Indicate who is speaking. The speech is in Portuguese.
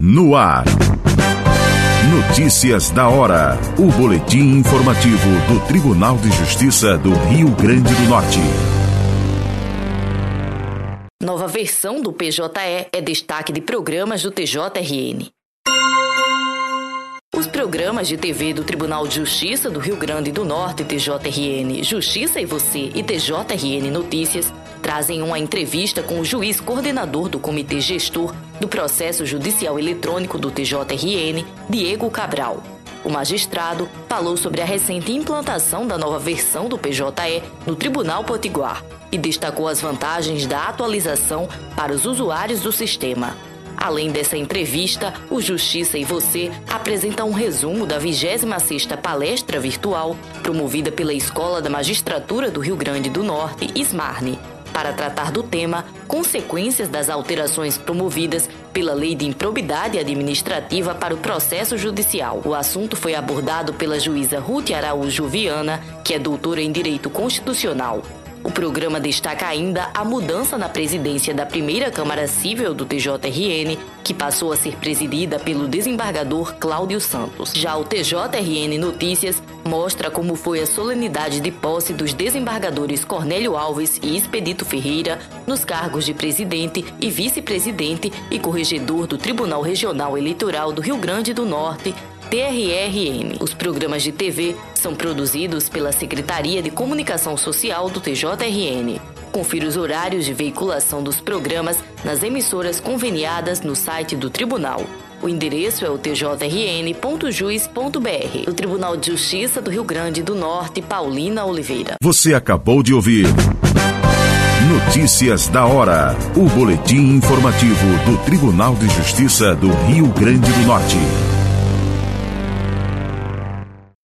Speaker 1: No ar. Notícias da hora. O boletim informativo do Tribunal de Justiça do Rio Grande do Norte.
Speaker 2: Nova versão do PJE é destaque de programas do TJRN. Os programas de TV do Tribunal de Justiça do Rio Grande do Norte, TJRN, Justiça e Você e TJRN Notícias trazem uma entrevista com o juiz coordenador do Comitê Gestor do Processo Judicial Eletrônico do TJRN, Diego Cabral. O magistrado falou sobre a recente implantação da nova versão do PJE no Tribunal Potiguar e destacou as vantagens da atualização para os usuários do sistema. Além dessa entrevista, o Justiça e Você apresenta um resumo da 26ª palestra virtual promovida pela Escola da Magistratura do Rio Grande do Norte, SMARNE, para tratar do tema Consequências das alterações promovidas pela Lei de Improbidade Administrativa para o Processo Judicial. O assunto foi abordado pela juíza Ruth Araújo Viana, que é doutora em Direito Constitucional. O programa destaca ainda a mudança na presidência da primeira Câmara Civil do TJRN, que passou a ser presidida pelo desembargador Cláudio Santos. Já o TJRN Notícias mostra como foi a solenidade de posse dos desembargadores Cornélio Alves e Expedito Ferreira nos cargos de presidente e vice-presidente e corregedor do Tribunal Regional Eleitoral do Rio Grande do Norte, TRRN. Os programas de TV são produzidos pela Secretaria de Comunicação Social do TJRN. Confira os horários de veiculação dos programas nas emissoras conveniadas no site do Tribunal. O endereço é o tjrn.juiz.br. O Tribunal de Justiça do Rio Grande do Norte, Paulina Oliveira.
Speaker 1: Você acabou de ouvir. Notícias da hora. O boletim informativo do Tribunal de Justiça do Rio Grande do Norte.